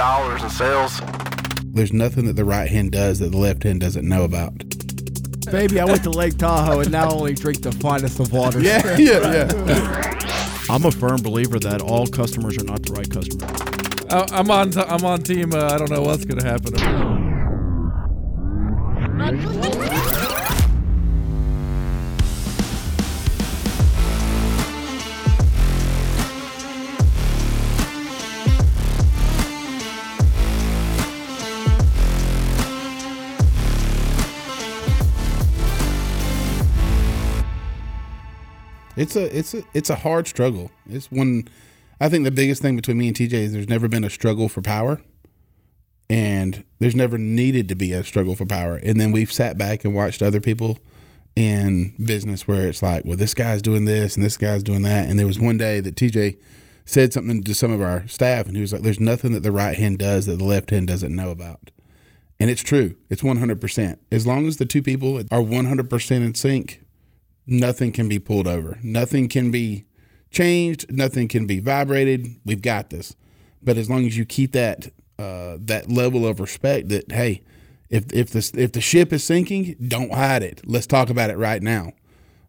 dollars in sales. There's nothing that the right hand does that the left hand doesn't know about. Baby, I went to Lake Tahoe and now only drink the finest of waters. Yeah, yeah, yeah. I'm a firm believer that all customers are not the right customer. Uh, I'm on. T- I'm on team. Uh, I don't know what's gonna happen. It's a it's a it's a hard struggle. It's one I think the biggest thing between me and TJ is there's never been a struggle for power. And there's never needed to be a struggle for power. And then we've sat back and watched other people in business where it's like, well, this guy's doing this and this guy's doing that. And there was one day that TJ said something to some of our staff and he was like, There's nothing that the right hand does that the left hand doesn't know about. And it's true. It's 100%. As long as the two people are 100% in sync, nothing can be pulled over. Nothing can be changed. Nothing can be vibrated. We've got this. But as long as you keep that uh, that level of respect, that hey, if if the if the ship is sinking, don't hide it. Let's talk about it right now.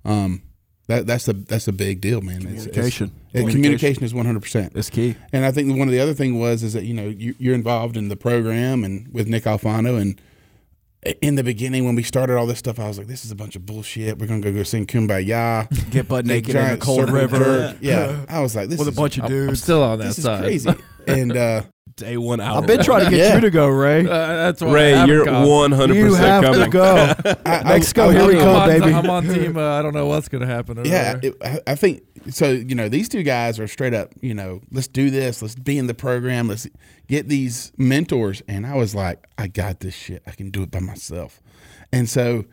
Um, that that's a that's a big deal, man. It's- it's- Communication. communication is 100. percent It's key. and I think one of the other thing was is that you know you, you're involved in the program and with Nick Alfano and in the beginning when we started all this stuff, I was like, this is a bunch of bullshit. We're gonna go go sing Kumbaya, Get butt naked in the cold river jerk. Yeah, I was like, this with a bunch of I'm, dudes. still on that this is side. crazy. and uh, Day one hour. I've been trying to get Yeah. you to go, Ray. Uh, that's why Ray, haven't you're gone. 100 You have coming. to go. I, Mexico, I, here we I'm go, on, baby. I'm on team. Uh, I don't know what's gonna happen. or Yeah, it, I I think so. You know, these two guys are straight up. You know, let's do this. Let's be in the program. Let's get these mentors. And I was like, I got this shit. I can do it by myself. And so,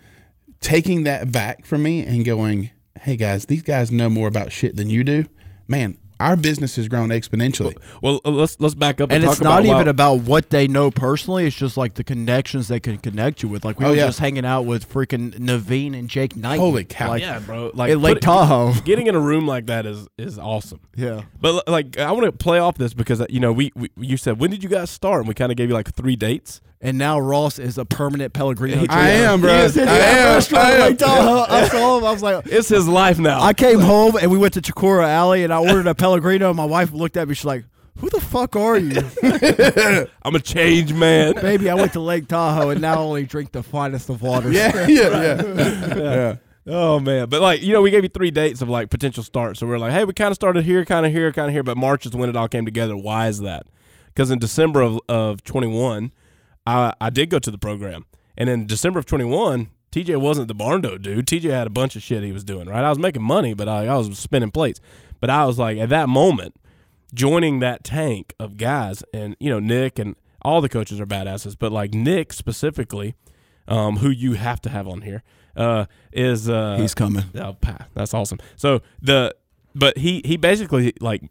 taking that back from me and going, hey guys, these guys know more about shit than you do. Man, our business has grown exponentially. Well, uh, let's let's back up and, And talk it's not about even wow. about what they know personally. It's just like the connections they can connect you with. Like we Oh, were yeah. just hanging out with freaking Naveen and Jake Knight. Holy cow. Like, yeah, bro. Like at Lake put- Tahoe. Getting in a room like that is is awesome. Yeah. But like, I want to play off this because uh, you know we, we you said when did you guys start? And we kind of gave you like three dates. And now Ross is a permanent Pellegrino. I drinker. am, bro. He is in I am. restaurant I am. Lake I saw him. I was like, It's his life now. I came home and we went to Chicora Alley and I ordered a Pellegrino. And my wife looked at me. She's like, "Who the fuck are you, I'm a changed man. baby?" I went to Lake Tahoe and now only drink the finest of waters. Yeah, yeah, yeah. yeah. Oh man, but like you know, we gave you three dates of like potential starts. So we're like, hey, we kind of started here, kind of here, kind of here, but March is when it all came together. Why is that? Because in December of, of 21, I I did go to the program, and in December of 21, TJ wasn't the Barndo dude. TJ had a bunch of shit he was doing. Right, I was making money, but I, I was spinning plates. But I was like, at that moment, joining that tank of guys, and you know, Nick and all the coaches are badasses, but like Nick specifically, um, who you have to have on here, uh, is uh, He's coming. Oh, that's awesome. So the but he he basically like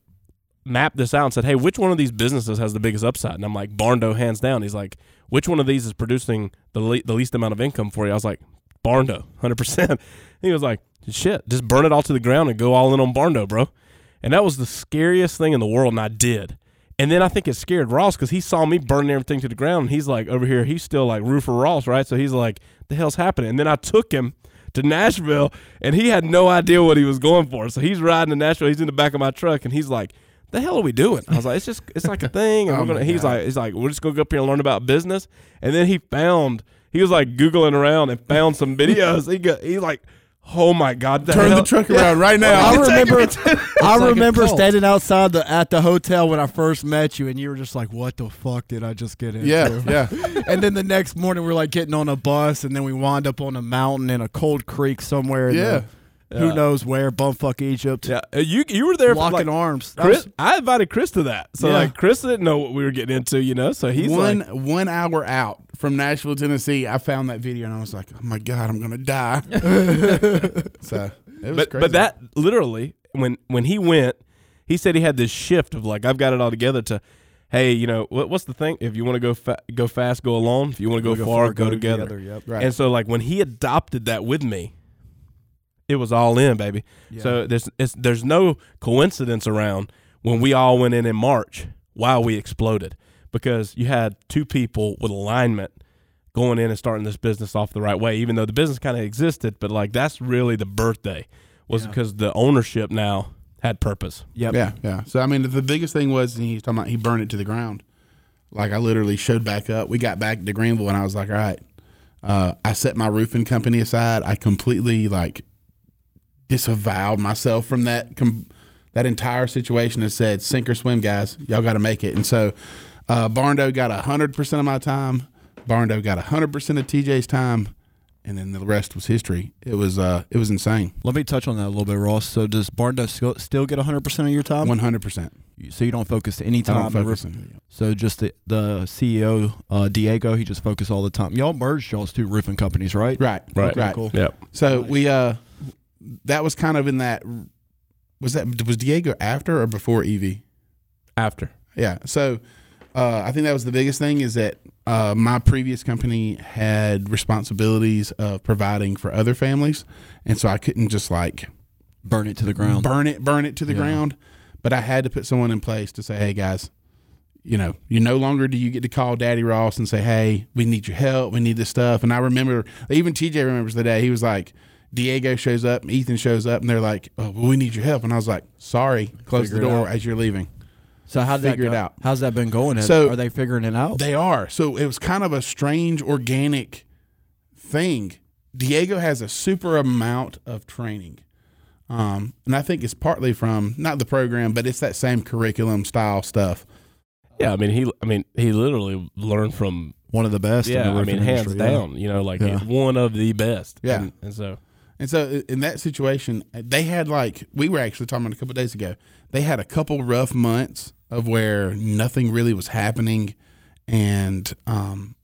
mapped this out and said, "Hey, which one of these businesses has the biggest upside?" And I'm like, "Barndo, hands down." He's like, "Which one of these is producing the le- the least amount of income for you?" I was like, "Barndo, hundred percent." He was like, "Shit, just burn it all to the ground and go all in on Barndo, bro." And that was the scariest thing in the world, and I did. And then I think it scared Ross because he saw me burning everything to the ground. And he's like, over here, he's still like roofer Ross, right? So he's like, the hell's happening? And then I took him to Nashville, and he had no idea what he was going for. So he's riding to Nashville. He's in the back of my truck, and he's like, "The hell are we doing?" I was like, "It's just, it's like a thing." And Oh we're gonna. He's God. like, "He's like, we're just gonna go up here and learn about business." And then he found, he was like googling around and found some videos. he got, he like, "Oh my god, the Turn hell? the truck around right now. I remember, I like remember cult. standing outside the at the hotel when I first met you, and you were just like, "What the fuck did I just get into?" Yeah, yeah. and then the next morning we are like getting on a bus, and then we wound up on a mountain in a cold creek somewhere. In Yeah. the, who knows where? Bumfuck Egypt. Yeah, uh, you you were there for Locking like, arms. Chris, I invited Chris to that, so Yeah. like Chris didn't know what we were getting into, you know. So he's one like, one hour out from Nashville, Tennessee, I found that video and I was like, "Oh my god, I'm gonna die." so it was but crazy. but that literally when when he went, he said he had this shift of like I've got it all together to, hey, you know what, what's the thing? If you want to go fa- go fast, go alone. If you want to go, far, go, together. Yep. right. And so like when he adopted that with me, it was all in, baby. So there's it's, there's no coincidence around when we all went in in March. Wow, we exploded. because you had two people with alignment going in and starting this business off the right way, even though the business kind of existed. But like that's really the birthday was Yeah. because the ownership now had purpose. Yep. Yeah, yeah. So I mean, the biggest thing was he's talking about he burned it to the ground. Like I literally showed back up. We got back to Greenville, and I was like, all right. Uh, I set my roofing company aside. I completely like disavowed myself from that com- that entire situation and said, sink or swim, guys. Y'all got to make it. And so uh, Barndo got hundred percent of my time. Barndo got hundred percent of TJ's time, and then the rest was history. It was uh, it was insane. Let me touch on that a little bit, Ross. So does Barndo still, still get 100% of your time? One hundred percent. So you don't focus any I time don't focus roofing? on So just the, the CEO, uh, Diego, he just focused all the time. Y'all merged y'all's two roofing companies, right? Right, Right. Okay, right. Cool. Yep. So we uh that was kind of in that was that was Diego after or before Evie? After. Yeah. So uh I think that was the biggest thing is that uh my previous company had responsibilities of providing for other families and so I couldn't just like Burn it to the ground. burn it burn it to the Yeah. ground, but I had to put someone in place to say, "Hey guys, you know, you no longer do you get to call Daddy Ross and say, "Hey, we need your help. We need this stuff." And I remember even TJ remembers the day he was like, Diego shows up, Ethan shows up, and they're like, "Oh, well, we need your help." And I was like, "Sorry, close Figure the it door out. as you're leaving." So how'd Figure it out. How's that been going? So- are they figuring it out? They are. So it was kind of a strange organic thing. Diego has a super amount of training. Um, and I think it's partly from not the program, but it's that same curriculum style stuff. Yeah, I mean he I mean he literally learned from One of the best. in yeah, the I roofing mean hands industry, yeah. down, you know, like Yeah. one of the best. Yeah. And, and so And so in that situation, they had like we were actually talking about a couple days ago. They had a couple rough months of where nothing really was happening, and um,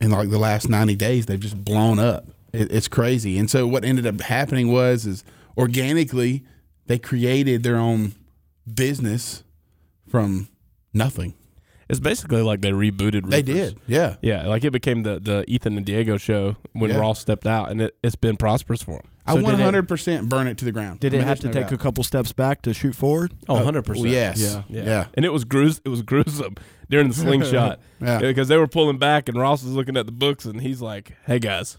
in like the last ninety days, they've just blown up. It, it's crazy. And so what ended up happening was is organically they created their own business from nothing. It's basically like they rebooted They did, yeah. Yeah, like it became the, the Ethan and Diego show when Yeah. Ross stepped out, and it, it's been prosperous for him. I So did one it- hundred percent burn it to the ground. Did I it have to no take doubt. a couple steps back to shoot forward? Oh, Oh, 100%. well, yes. Yeah. Yeah. Yeah. And it was grues- it was gruesome during the slingshot Yeah. because they were pulling back, and Ross was looking at the books, and he's like, "Hey guys,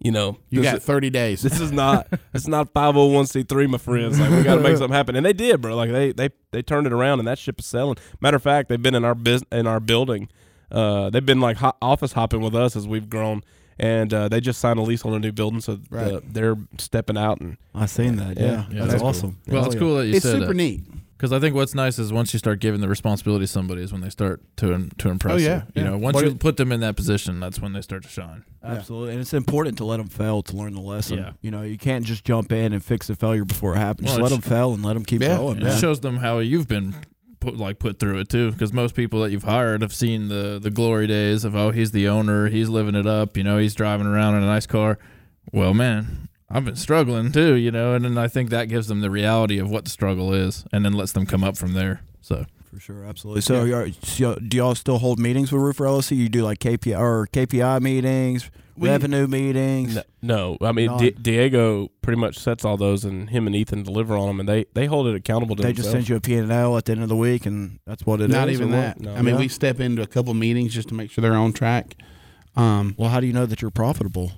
you know, You got is- thirty days. this is not it's not 501c3 my friends like we got to make something happen and they did bro like they they they turned it around and that ship is selling matter of fact they've been in our bus in our building uh they've been like ho- office hopping with us as we've grown and uh, they just signed a lease on a new building so Right. the, they're stepping out and I seen that. Yeah, Yeah, that's, that's cool. awesome. Well, Hell it's yeah. cool that you it's said super that. neat. Because I think what's nice is once you start giving the responsibility to somebody is when they start to to impress. Oh, yeah, you. you yeah. know, once What you it- put them in that position, that's when they start to shine. Absolutely, and it's important to let them fail to learn the lesson. Yeah. You know, you can't just jump in and fix the failure before it happens. Well, just let them fail and let them keep Yeah, going. And man. It shows them how you've been put like put through it too. Because most people that you've hired have seen the the glory days of oh he's the owner, he's living it up. You know, he's driving around in a nice car. Well, man. I've been struggling too, you know, and then I think that gives them the reality of what the struggle is, and then lets them come up from there. So For sure, absolutely. So, y'all- so do y'all still hold meetings with Roofer LLC? You do like KPI or KPI meetings, We- revenue meetings. no, no i mean None. Di- diego pretty much sets all those and him and ethan deliver on them and they they hold it accountable to They just send you a P and L at the end of the week, and that's what it is. Not or even that. No. I mean, Yeah. we step into a couple meetings just to make sure they're on track. Um, Well, how do you know that you're profitable?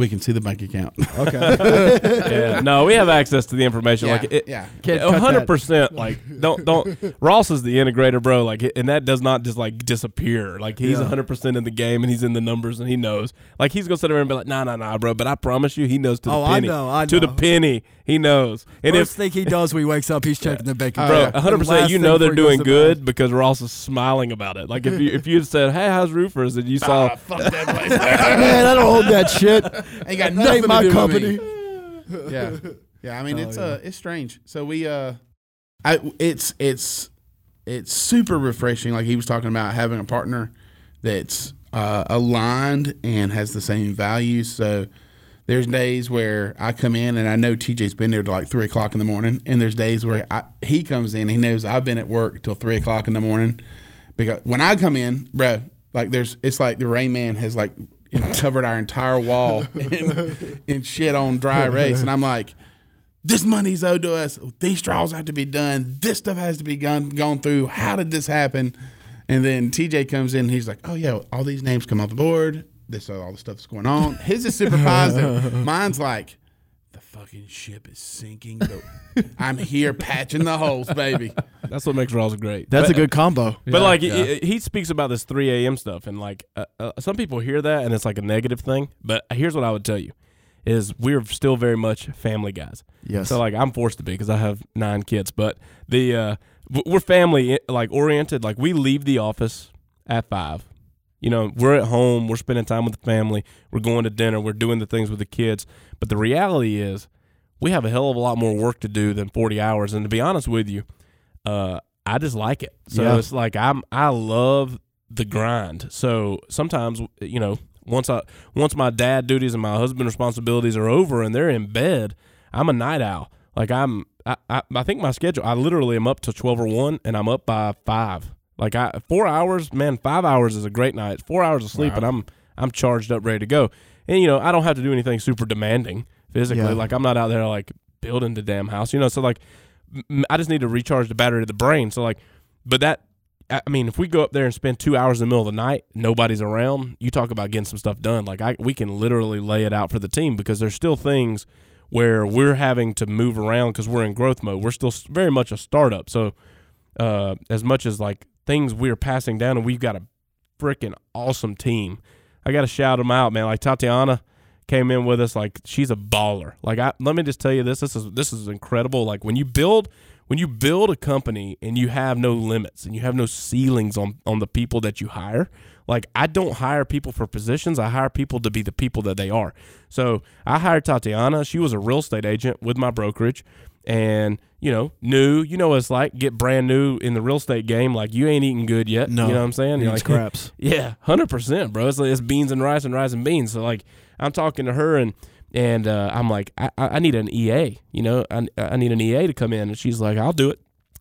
We can see the bank account. Okay. yeah no we have access to the information yeah, like it, yeah. Can't cut hundred percent. Like, don't don't. Ross is the integrator, bro. Like, and that does not just like disappear. Like, he's Yeah. hundred percent in the game, and he's in the numbers, and he knows. Like, he's gonna sit there and be like, nah, nah, nah, bro. But I promise you, he knows to the Oh, I penny. know, I To the know. penny, he knows. And First if thing he does when he wakes up, he's checking the bank account. bro, hundred percent, last you thing know they're before he goes doing to good bed. because Ross is smiling about it. Like, if you if you had said, hey, how's roofers, and you ah, saw, fuck that place. Man, I don't hold that shit. Ain't got nothing my to do company. With me. Yeah, yeah. I mean, Oh, it's yeah. uh, it's strange. So we uh, I it's it's it's super refreshing. Like he was talking about having a partner that's uh, aligned and has the same values. So there's days where I come in and I know TJ's been there till like three o'clock in the morning, and there's days where I, he comes in, he knows I've been at work till three o'clock in the morning. Because when I come in, bro, like there's it's like the Rain Man has like know, covered our entire wall in, in shit on dry erase, and I'm like this money's owed to us. These straws have to be done. This stuff has to be gone gone through. How did this happen? And then TJ comes in and he's like, "Oh yeah, all these names come off the board. This is all the stuff that's going on." His is super positive. Mine's like, "The fucking ship is sinking. but I'm here patching the holes, baby." That's what makes Ross great. That's But- a good combo. But like yeah. he- he speaks about this 3 a.m. stuff, and like uh, uh, some people hear that and it's like a negative thing. But here's what I would tell you: is we're still very much family guys. Yes. So like I'm forced to be because I have nine kids. But the uh, we're family like oriented. Like we leave the office at five. You know, we're at home. We're spending time with the family. We're going to dinner. We're doing the things with the kids. But the reality is, we have a hell of a lot more work to do than 40 hours. And to be honest with you, uh, I just like it. So Yeah. it's like I'm I love the grind. So sometimes you know once I once my dad duties and my husband responsibilities are over and they're in bed, I'm a night owl. Like I'm I, I, I think my schedule I literally am up till twelve or one and I'm up by five. Like I four hours, man, five hours is a great night. Four hours of sleep and I'm I'm charged up, ready to go. And you know, I don't have to do anything super demanding physically. Yeah. Like I'm not out there like building the damn house. You know, so like I just need to recharge the battery of the brain. So like, but that I I mean, if we go up there and spend two hours in the middle of the night, nobody's around. You talk about getting some stuff done. Like I, we can literally lay it out for the team because there's still things where we're having to move around because we're in growth mode. We're still very much a startup. So uh, as much as like things we're passing down, and we've got a freaking awesome team. I got to shout them out, man. Like Tatiana came in with us, like she's a baller. Like I let me just tell you this, this is this is incredible. Like when you build when you build a company and you have no limits and you have no ceilings on on the people that you hire. Like I don't hire people for positions. I hire people to be the people that they are. So I hired Tatiana. She was a real estate agent with my brokerage and you know, new, you know what it's like, get brand new in the real estate game, like you ain't eating good yet. No. You know what I'm saying? You're like scraps. yeah, hundred percent, bro. It's, like, it's beans and rice and rice and beans. So like, I'm talking to her and and uh, I'm like, I, I need an EA. You know, I, I need an EA to come in, and she's like, I'll do it.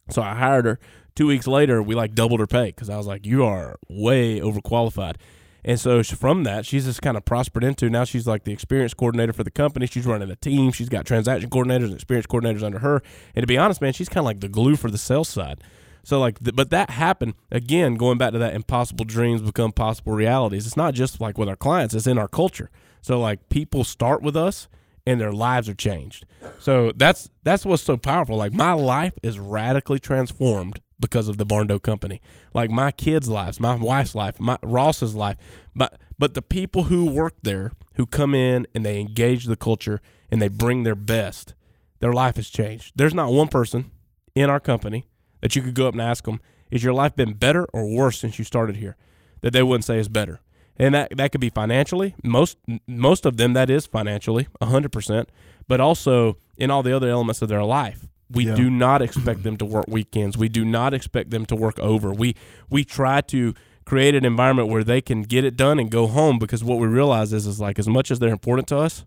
So I hired her. Two weeks later, we like doubled her pay because I was like, you are way overqualified. And so from that, she's just kind of prospered into now. She's like the experience coordinator for the company. She's running a team. She's got transaction coordinators and experience coordinators under her. And to be honest, man, she's kind of like the glue for the sales side. So like, th- but that happened again. Going back to that, impossible dreams become possible realities. It's not just like with our clients; it's in our culture. So like, people start with us, and their lives are changed. So that's that's what's so powerful. Like my life is radically transformed because of the Barndo company. Like my kids' lives, my wife's life, my Ross's life. But but the people who work there, who come in and they engage the culture and they bring their best, their life has changed. There's not one person in our company that you could go up and ask them, "Is your life been better or worse since you started here?" That they wouldn't say is better. And that that could be financially. Most most of them that is financially, hundred percent. But also in all the other elements of their life. We Yeah. do not expect them to work weekends. We do not expect them to work over. We we try to create an environment where they can get it done and go home because what we realize is is like as much as they're important to us,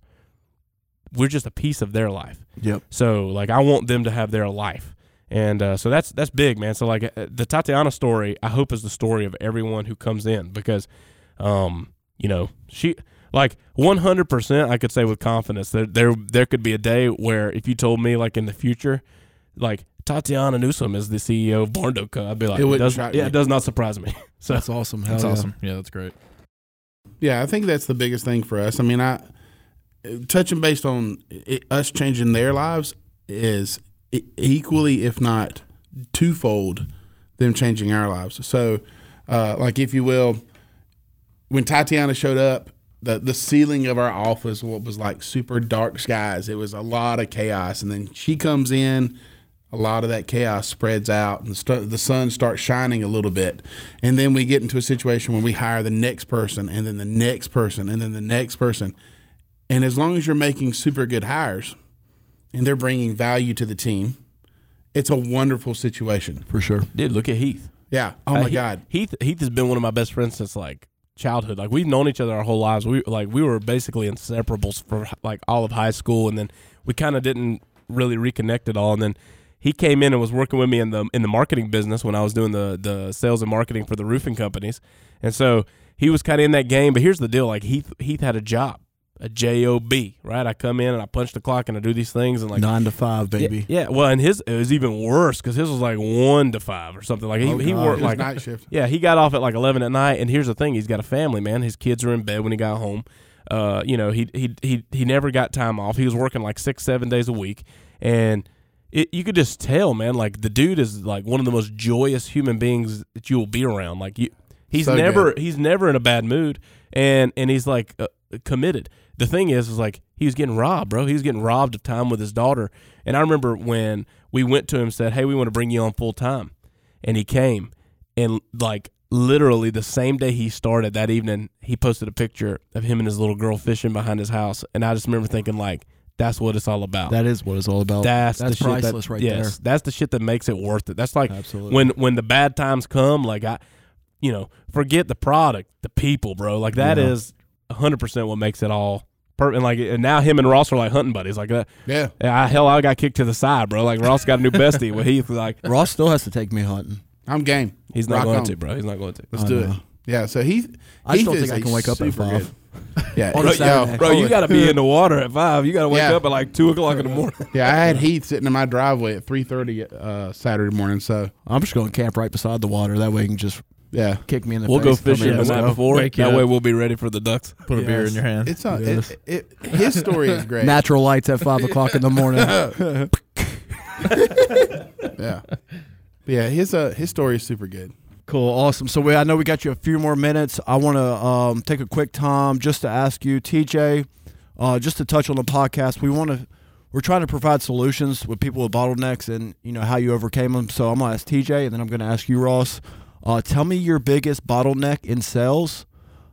we're just a piece of their life. Yep. So like I want them to have their life. And uh, so that's that's big, man. So like uh, the Tatiana story, I hope is the story of everyone who comes in because, um, you know, she like 100%. I could say with confidence that there there could be a day where if you told me like in the future, like Tatiana Newsom is the CEO of Barndo Co, I'd be like, It wouldn't does, shock yeah, me. it does not surprise me. So That's awesome. Hell That's yeah. awesome. Yeah, that's great. Yeah, I think that's the biggest thing for us. I mean, I touching based on it, us changing their lives is equally, if not twofold, them changing our lives. So, uh, like if you will, when Tatiana showed up, the the ceiling of our office what was like super dark skies. It was a lot of chaos, and then she comes in. A lot of that chaos spreads out, and the, st- the sun starts shining a little bit, and then we get into a situation where we hire the next person, and then the next person, and then the next person, and as long as you're making super good hires, and they're bringing value to the team, it's a wonderful situation. For sure. dude, look at Heath. Yeah. Oh Uh, my He- God. Heath Heath has been one of my best friends since like childhood. Like we've known each other our whole lives. We like we were basically inseparables for like all of high school, and then we kind of didn't really reconnect at all. And then he came in and was working with me in the in the marketing business when I was doing the the sales and marketing for the roofing companies, and so he was kind of in that game. But here's the deal: like Heath Heath had a job. A job, right? I come in and I punch the clock and I do these things and like Nine to five, baby. Yeah, yeah, well, and his it was even worse because his was like one to five or something. Like he, Oh, he worked like night shift. yeah, he got off at like eleven at night. And here's the thing: he's got a family, man. His kids are in bed when he got home. Uh, you know, he he he he never got time off. He was working like six, seven days a week, and it, you could just tell, man. Like the dude is like one of the most joyous human beings that you will be around. Like you, he's So never good. he's never in a bad mood, and and he's like uh, committed. The thing is, is like he was getting robbed, bro. He was getting robbed of time with his daughter. And I remember when we went to him, and said, "Hey, we want to bring you on full time," and he came, and like literally the same day he started that evening, he posted a picture of him and his little girl fishing behind his house, and I just remember thinking like, "That's what it's all about." That is what it's all about. that's that's the shit priceless that, right yes, that's the shit that makes it worth it. That's like. Absolutely. when when the bad times come, like I, you know, forget the product, the people, bro. Like that Yeah. is hundred percent what makes it all. Per- and like, and now him and Ross are like hunting buddies. Like that. Yeah. I, hell, I got kicked to the side, bro. Like Ross got a new bestie. Well, he's like, Ross still has to take me hunting. I'm game. he's not Rock going on. to, bro. He's not going to. Let's I do know. it. Yeah. So he. I just don't think I can wake up at five. good- Yeah. On a yeah, Saturday. Bro, you got to be in the water at five. You got to wake Yeah. up at like two o'clock in the morning. Yeah, I had Heath sitting in my driveway at three thirty uh, Saturday morning. So I'm just going to camp right beside the water. That way he can just yeah, kick me in the face. We'll face. go and tell me fishing the let's night go. before. Wake you that way we'll be ready for the ducks. Put a beer in your hand. it's a, Yes. it, it, his story is great. Natural lights at five o'clock in the morning. yeah, But yeah. His uh his story is super good. Cool, awesome. So we, I know we got you a few more minutes. I want to um, take a quick time just to ask you, TJ, uh, just to touch on the podcast. We want to, we're trying to provide solutions with people with bottlenecks and you know how you overcame them. So I'm gonna ask TJ, and then I'm gonna ask you, Ross. Uh, tell me your biggest bottleneck in sales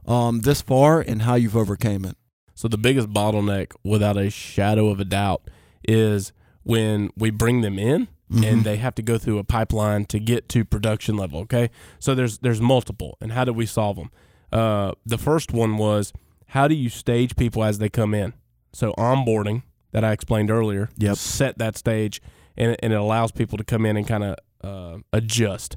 um, this far and how you've overcame it. So the biggest bottleneck, without a shadow of a doubt, is when we bring them in and they have to go through a pipeline to get to production level. Okay, so there's there's multiple, and how do we solve them? Uh, the first one was how do you stage people as they come in? So onboarding that I explained earlier, Yep. set that stage, and, and it allows people to come in and kind of uh, adjust.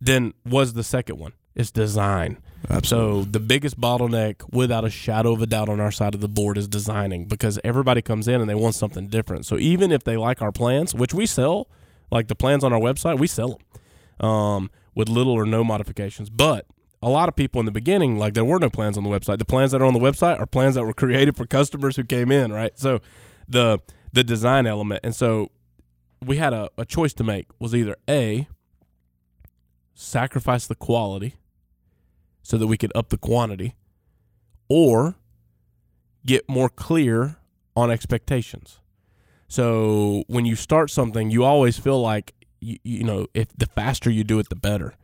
Then was the second one? It's design. So the biggest bottleneck, without a shadow of a doubt, on our side of the board is designing because everybody comes in and they want something different. So even if they like our plans, which we sell, like the plans on our website, we sell them um, with little or no modifications. But a lot of people in the beginning, like there were no plans on the website. The plans that are on the website are plans that were created for customers who came in, right? So the the design element, and so we had a, a choice to make was either a sacrifice the quality so that we could up the quantity or get more clear on expectations. So when you start something, you always feel like you, you know if the faster you do it, the better.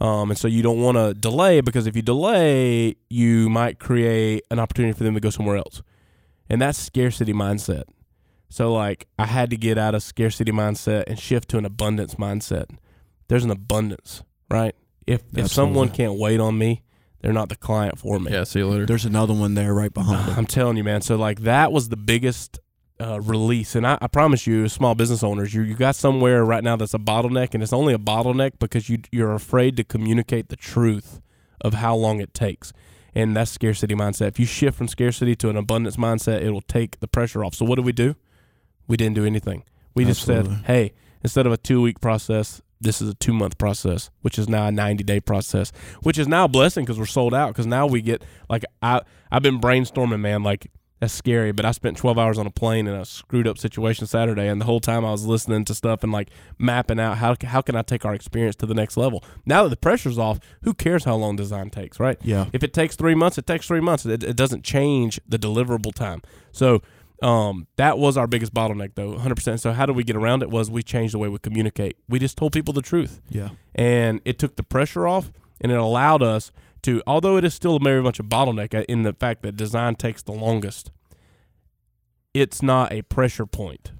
Um, and so you don't want to delay because if you delay, you might create an opportunity for them to go somewhere else, and that's scarcity mindset. So like I had to get out of scarcity mindset and shift to an abundance mindset. There's an abundance, right? If if someone can't wait on me, they're not the client for me. Yeah, see you later. There's another one there right behind it. I'm telling you, man. So like that was the biggest uh, release, and I, I promise you, small business owners, you you got somewhere right now that's a bottleneck, and it's only a bottleneck because you you're afraid to communicate the truth of how long it takes, and that's scarcity mindset. If you shift from scarcity to an abundance mindset, it will take the pressure off. So what do we do? We didn't do anything. We just said, hey, instead of a two week process, this is a two month process, which is now a 90 day process, which is now a blessing because we're sold out. Because now we get, like, I, I've been brainstorming, man. Like, that's scary, but I spent 12 hours on a plane in a screwed up situation Saturday. And the whole time I was listening to stuff and, like, mapping out how, how can I take our experience to the next level. Now that the pressure's off, who cares how long design takes, right? Yeah. If it takes three months, it takes three months. It, it doesn't change the deliverable time. So um, that was our biggest bottleneck, though, 100%. So how do we get around it? Was we changed the way we communicate. We just told people the truth, Yeah. and it took the pressure off, and it allowed us to, although it is still a very much a bottleneck uh, in the fact that design takes the longest, it's not a pressure point.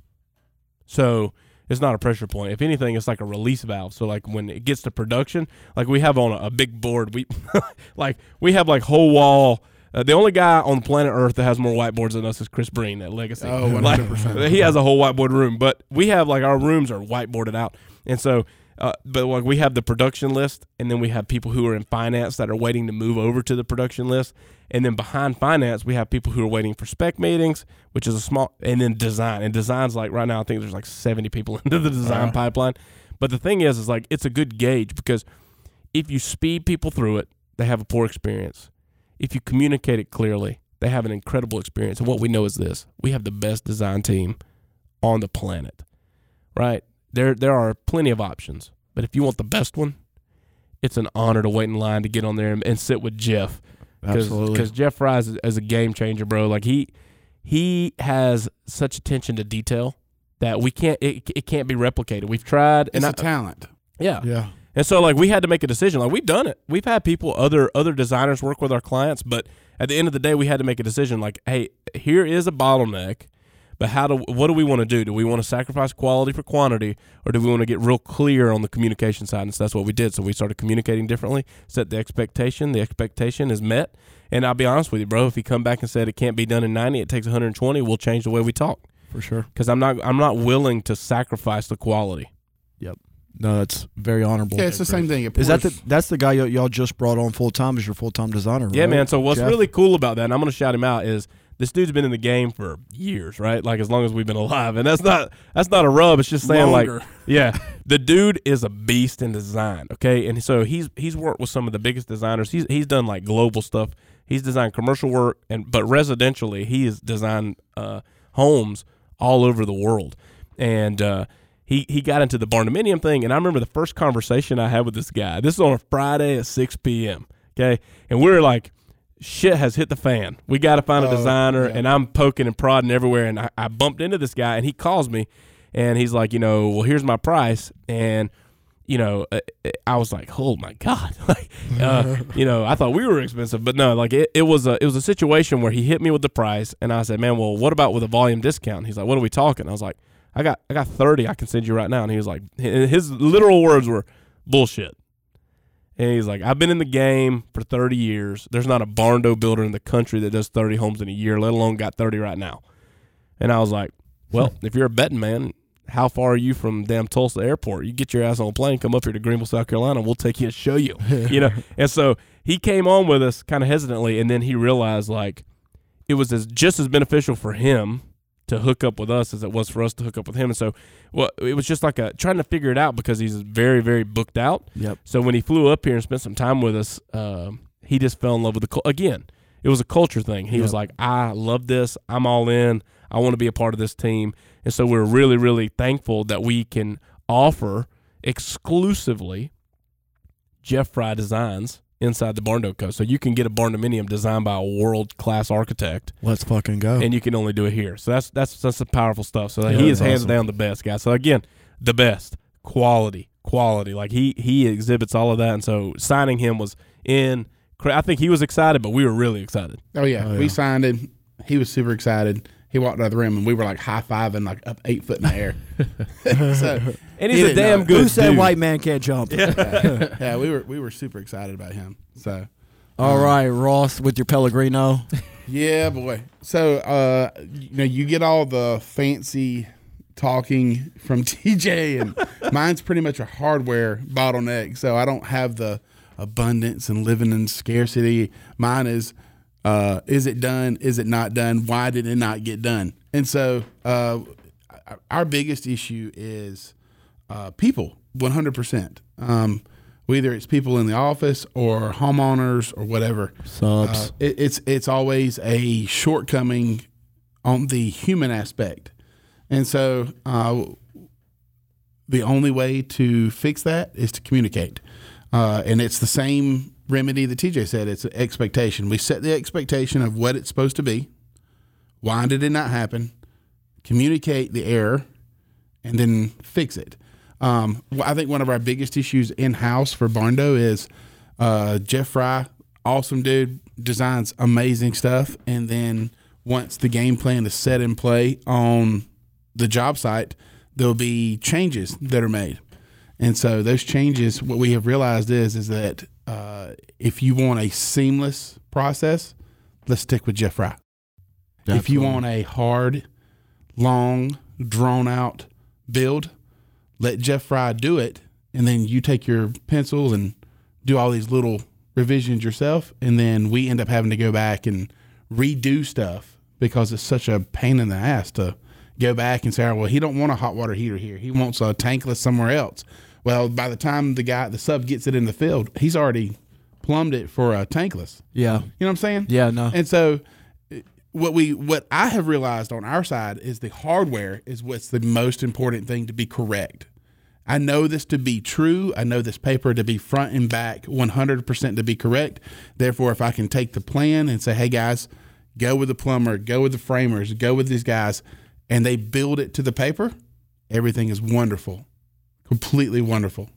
So it's not a pressure point. If anything, it's like a release valve. So like when it gets to production, like we have on a, a big board, we like we have like whole wall. Uh, the only guy on planet Earth that has more whiteboards than us is Chris Breen at Legacy. Oh, 100%. he has a whole whiteboard room, but we have like our rooms are whiteboarded out, and so uh, but like we have the production list, and then we have people who are in finance that are waiting to move over to the production list, and then behind finance we have people who are waiting for spec meetings, which is a small, and then design. And design's like right now I think there's like 70 people into the design Uh-huh. pipeline. But the thing is, is like it's a good gauge because if you speed people through it, they have a poor experience. If you communicate it clearly, they have an incredible experience. And what we know is this: we have the best design team on the planet. Right? There there are plenty of options, but if you want the best one, it's an honor to wait in line to get on there and, and sit with Jeff. Absolutely. Because Jeff Fry is, is a game changer, bro. Like he he has such attention to detail that we can't it, it can't be replicated. We've tried It's and a I, talent. yeah. yeah. And so like we had to make a decision. Like we've done it. We've had people other other designers work with our clients, but at the end of the day we had to make a decision like, hey, here is a bottleneck, but how do what do we want to do? Do we want to sacrifice quality for quantity or do we want to get real clear on the communication side? And so that's what we did. So we started communicating differently, set the expectation, the expectation is met. And I'll be honest with you, bro, if you come back and said it can't be done in 90, it takes 120, we'll change the way we talk For sure. cuz I'm not I'm not willing to sacrifice the quality. No, that's very honorable. Yeah, it's the same thing. Is that the that's the guy y- y'all just brought on full time as your full time designer? Yeah, right? man. So what's Jeff? really cool about that, and I'm going to shout him out, is this dude's been in the game for years, right? Like as long as we've been alive, and that's not that's not a rub. It's just saying, Longer. like, yeah, the dude is a beast in design. Okay, and so he's he's worked with some of the biggest designers. He's he's done like global stuff. He's designed commercial work, and but residentially, he has designed uh, homes all over the world, and. uh he, he got into the barndominium thing, and I remember the first conversation I had with this guy. This is on a Friday at 6 p.m. Okay, and we were like, shit has hit the fan. We got to find a Oh, designer, yeah. and I'm poking and prodding everywhere. And I, I bumped into this guy, and he calls me, and he's like, you know, well, here's my price, and you know, uh, I was like, oh my god, like, uh, you know, I thought we were expensive, but no, like it, it was a it was a situation where he hit me with the price, and I said, man, well, what about with a volume discount? He's like, what are we talking? I was like, I got I got thirty, I can send you right now, and he was like, his literal words were bullshit. And he's like, I've been in the game for 30 years. There's not a Barndo builder in the country that does 30 homes in a year, let alone got 30 right now. And I was like, well, if you're a betting man, how far are you from damn Tulsa airport? You get your ass on a plane, come up here to Greenville, South Carolina, and we'll take you and show you. you know? And so he came on with us kind of hesitantly, and then he realized like it was as just as beneficial for him to hook up with us as it was for us to hook up with him. And so well, it was just like a trying to figure it out because he's very, very booked out. Yep. So when he flew up here and spent some time with us, um, he just fell in love with the cul- again. It was a culture thing. He was like, "I love this. I'm all in. I want to be a part of this team." And so we're really, really thankful that we can offer exclusively Jeff Fry designs inside the Barn Co. So you can get a barndominium designed by a world class architect Let's fucking go. and you can only do it here. So that's that's that's some powerful stuff. So Yeah, he is that's hands awesome. down the best guy. So again, the best quality, quality. Like he he exhibits all of that, and so signing him was in. I think he was excited, but we were really excited. Oh yeah, Oh, yeah. we signed him. He was super excited. He walked out of the room and we were like high fiving, like up eight foot in the air. so And He he's a damn know. good Who said dude. white man can't jump? yeah, we were we were super excited about him. So All right, Ross, with your Pellegrino. yeah, boy. So uh, you know, you get all the fancy talking from TJ, and mine's pretty much a hardware bottleneck. So I don't have the abundance and living in scarcity. Mine is, uh, is it done? Is it not done? Why did it not get done? And so uh, our biggest issue is uh, people, one hundred percent. Um, whether it's people in the office or homeowners or whatever. Subs. Uh, it, it's it's always a shortcoming on the human aspect, and so uh, the only way to fix that is to communicate, uh, and it's the same remedy that TJ said. It's an expectation. We set the expectation of what it's supposed to be. Why did it not happen? Communicate the error, and then fix it. Um, I think one of our biggest issues in house for Barndo is uh, Jeff Fry, awesome dude, designs amazing stuff, and then once the game plan is set in play on the job site, there'll be changes that are made, and so those changes, what we have realized is is that uh, if you want a seamless process, let's stick with Jeff Fry. If you want a hard, long, drawn out build, let Jeff Fry do it and then you take your pencils and do all these little revisions yourself, and then we end up having to go back and redo stuff because it's such a pain in the ass to go back and say, well, he don't want a hot water heater here. He wants a tankless somewhere else. Well, by the time the guy, the sub gets it in the field, he's already plumbed it for a tankless. Yeah. You know what I'm saying? Yeah. No. And so what we what I have realized on our side is the hardware is what's the most important thing to be correct. I know this to be true. I know this paper to be front and back 100% to be correct. Therefore, if I can take the plan and say, "Hey guys, go with the plumber, go with the framers, go with these guys," and they build it to the paper, everything is wonderful. Completely wonderful.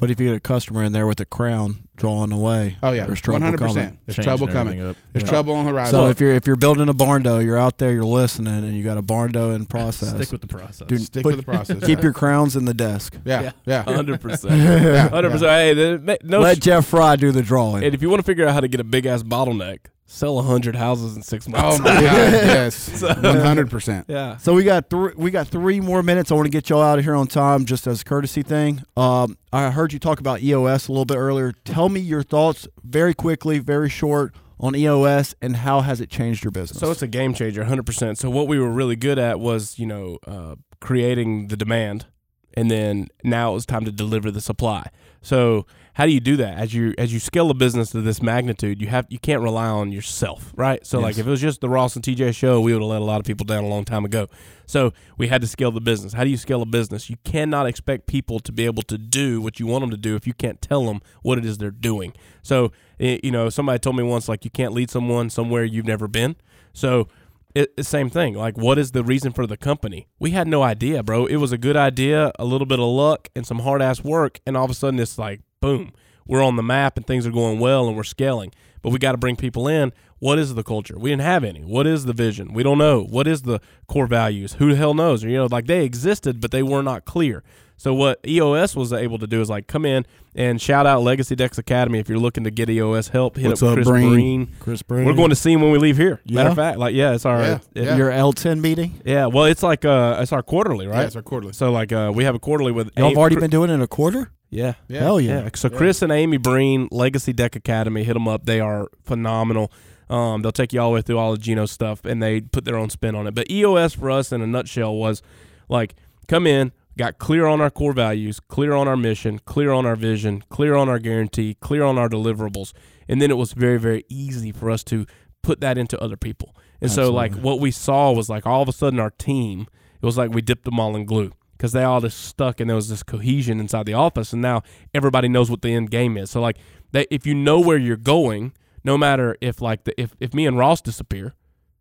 But if you get a customer in there with a crown drawing away, Oh yeah, there's trouble 100%. coming. There's Changing trouble coming. up. There's Yeah. trouble on the horizon. So if you're if you're building a Barndo, you're out there, you're listening, and you got a Barndo in process. Stick with the process. Dude, stick put- with the process. keep your crowns in the desk. yeah, yeah. Hundred percent. Hundred percent. Hey, no. Let sh- Jeff Fry do the drawing. and if you want to figure out how to get a big ass bottleneck, sell a hundred houses in six months. my god, yes, one hundred percent. yeah. So we got three. We got three more minutes. I want to get y'all out of here on time, just as a courtesy thing. Um, I heard you talk about EOS a little bit earlier. Tell me your thoughts, very quickly, very short, on EOS and how has it changed your business. So it's a game changer, 100%. So what we were really good at was, you know, uh, creating the demand, and then now it was time to deliver the supply. So how do you do that as you as you scale a business to this magnitude? You have you can't rely on yourself, right? So like if it was just the Ross and TJ show, we would have let a lot of people down a long time ago. So we had to scale the business. How do you scale a business? You cannot expect people to be able to do what you want them to do if you can't tell them what it is they're doing. So you know, somebody told me once like you can't lead someone somewhere you've never been. So it, the same thing. Like, what is the reason for the company? We had no idea, bro. It was a good idea, a little bit of luck, and some hard ass work, and all of a sudden it's like, boom, we're on the map and things are going well and we're scaling. But we got to bring people in. What is the culture? We didn't have any. What is the vision? We don't know. What is the core values? Who the hell knows? Or, you know, like they existed, but they were not clear. So what EOS was able to do is like come in and shout out Legacy Dex Academy if you're looking to get EOS help. Hit What's up up, Chris Breen? Breen. Chris Breen. We're going to see him when we leave here. Matter of fact, like yeah, it's our Yeah, it- yeah. your L10 meeting. yeah, well, it's like uh, it's our quarterly, right? Yeah, it's our quarterly. so like uh, we have a quarterly with Y'all have Amy- already been doing it in a quarter. yeah. Yeah. Hell yeah. Yeah. So Chris and Amy Breen, Legacy Deck Academy, hit them up. They are phenomenal. Um, they'll take you all the way through all the Gino stuff, and they put their own spin on it. But EOS for us, in a nutshell, was like come in, got clear on our core values, clear on our mission, clear on our vision, clear on our guarantee, clear on our deliverables, and then it was very very easy for us to put that into other people. And so like what we saw was like all of a sudden our team, it was like we dipped them all in glue because they all just stuck and there was this cohesion inside the office and now everybody knows what the end game is. So like they, if you know where you're going no matter if like the if, if me and ross disappear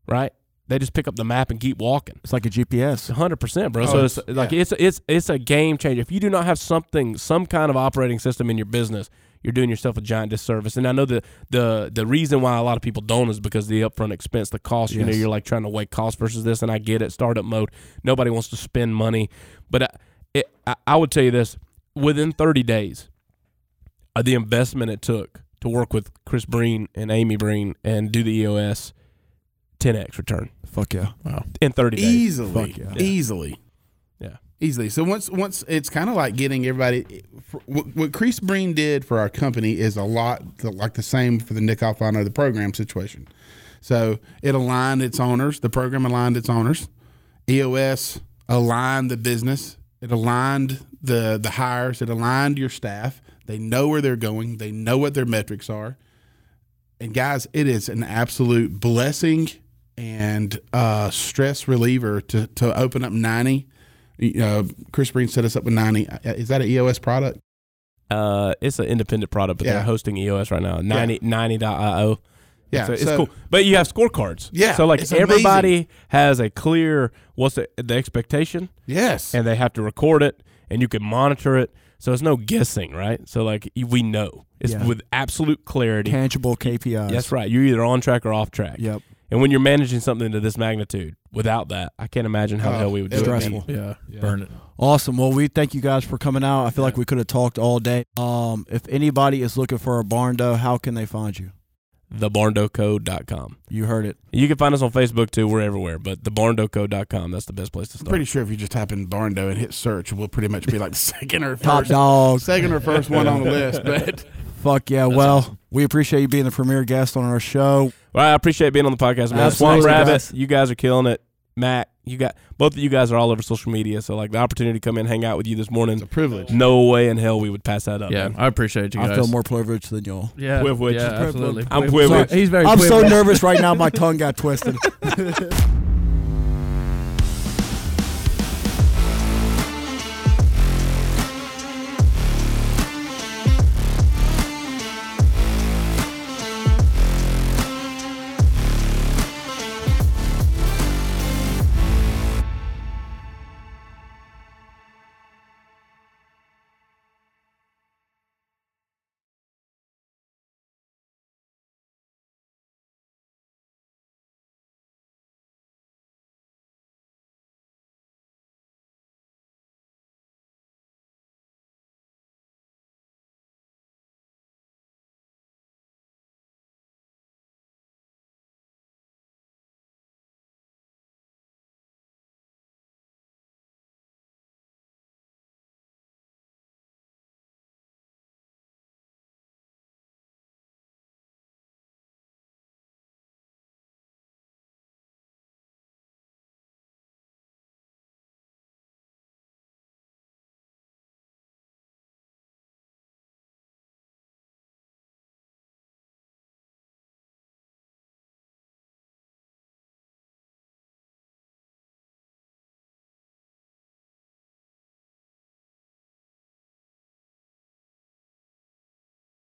right they just pick up the map and keep walking. It's like a GPS. 100% bro. Oh, so it's it's- like yeah. it's it's it's a game changer. If you do not have something some kind of operating system in your business you're doing yourself a giant disservice. And i know the the the reason why a lot of people don't is because the upfront expense the cost. You know you're like trying to weigh cost versus this and i get it. Startup mode. Nobody wants to spend money. But I, it, I, I would tell you this. Within 30 days uh, the investment it took to work with chris breen and amy breen and do the eos 10x return Fuck yeah. Wow, in 30 days easily, Fuck yeah. easily, Yeah. easily. So once, once it's kind of like getting everybody. What, what Chris Breen did for our company is a lot the- like the same for the Nick Alfano the program situation. So it aligned its owners. The program aligned its owners. EOS aligned the business. It aligned the the hires. It aligned your staff. They know where they're going. They know what their metrics are. And guys, it is an absolute blessing and uh, stress reliever to to open up ninety. Uh, Chris Breen set us up with ninety. Uh, Is that an EOS product? Uh, it's an independent product, but Yeah. they're hosting EOS right now. 90, 90.io. Yeah, it's, it's so- cool. But you have scorecards. Yeah, so like it's everybody has a clear what's the, the expectation, Yes. and they have to record it, and you can monitor it. So it's no guessing, right? So like we know it's Yeah. with absolute clarity. Tangible KPIs. That's right. You're either on track or off track. Yep. And when you're managing something to this magnitude, without that, I can't imagine how the Oh, hell we would do it it. would. Stressful. Yeah, burn it. Awesome. Well, we thank you guys for coming out. I feel like we could have talked all day. Um, if anybody is looking for a Barndo, how can they find you? thebarndocode.com. You heard it. You can find us on Facebook too. We're everywhere, but thebarndocode.com. That's the best place to I'm start. pretty sure if you just type in Barndo and hit search, we'll pretty much be like second or Top first, dog. second or first one on the list. But Fuck yeah. well, we appreciate you being the premier guest on our show. Well, I appreciate being on the podcast, man. Absolutely, Swamp Rabbit, guys. you guys are killing it. Matt, you got both of you guys are all over social media, so like the opportunity to come in, hang out with you this morning. it's a privilege. No way in hell we would pass that up. Yeah, man. I appreciate you guys. I feel more privileged than y'all. yeah, Privileged. yeah, absolutely. I'm Privileged. privileged. He's very. I'm so nervous right now. My tongue got twisted.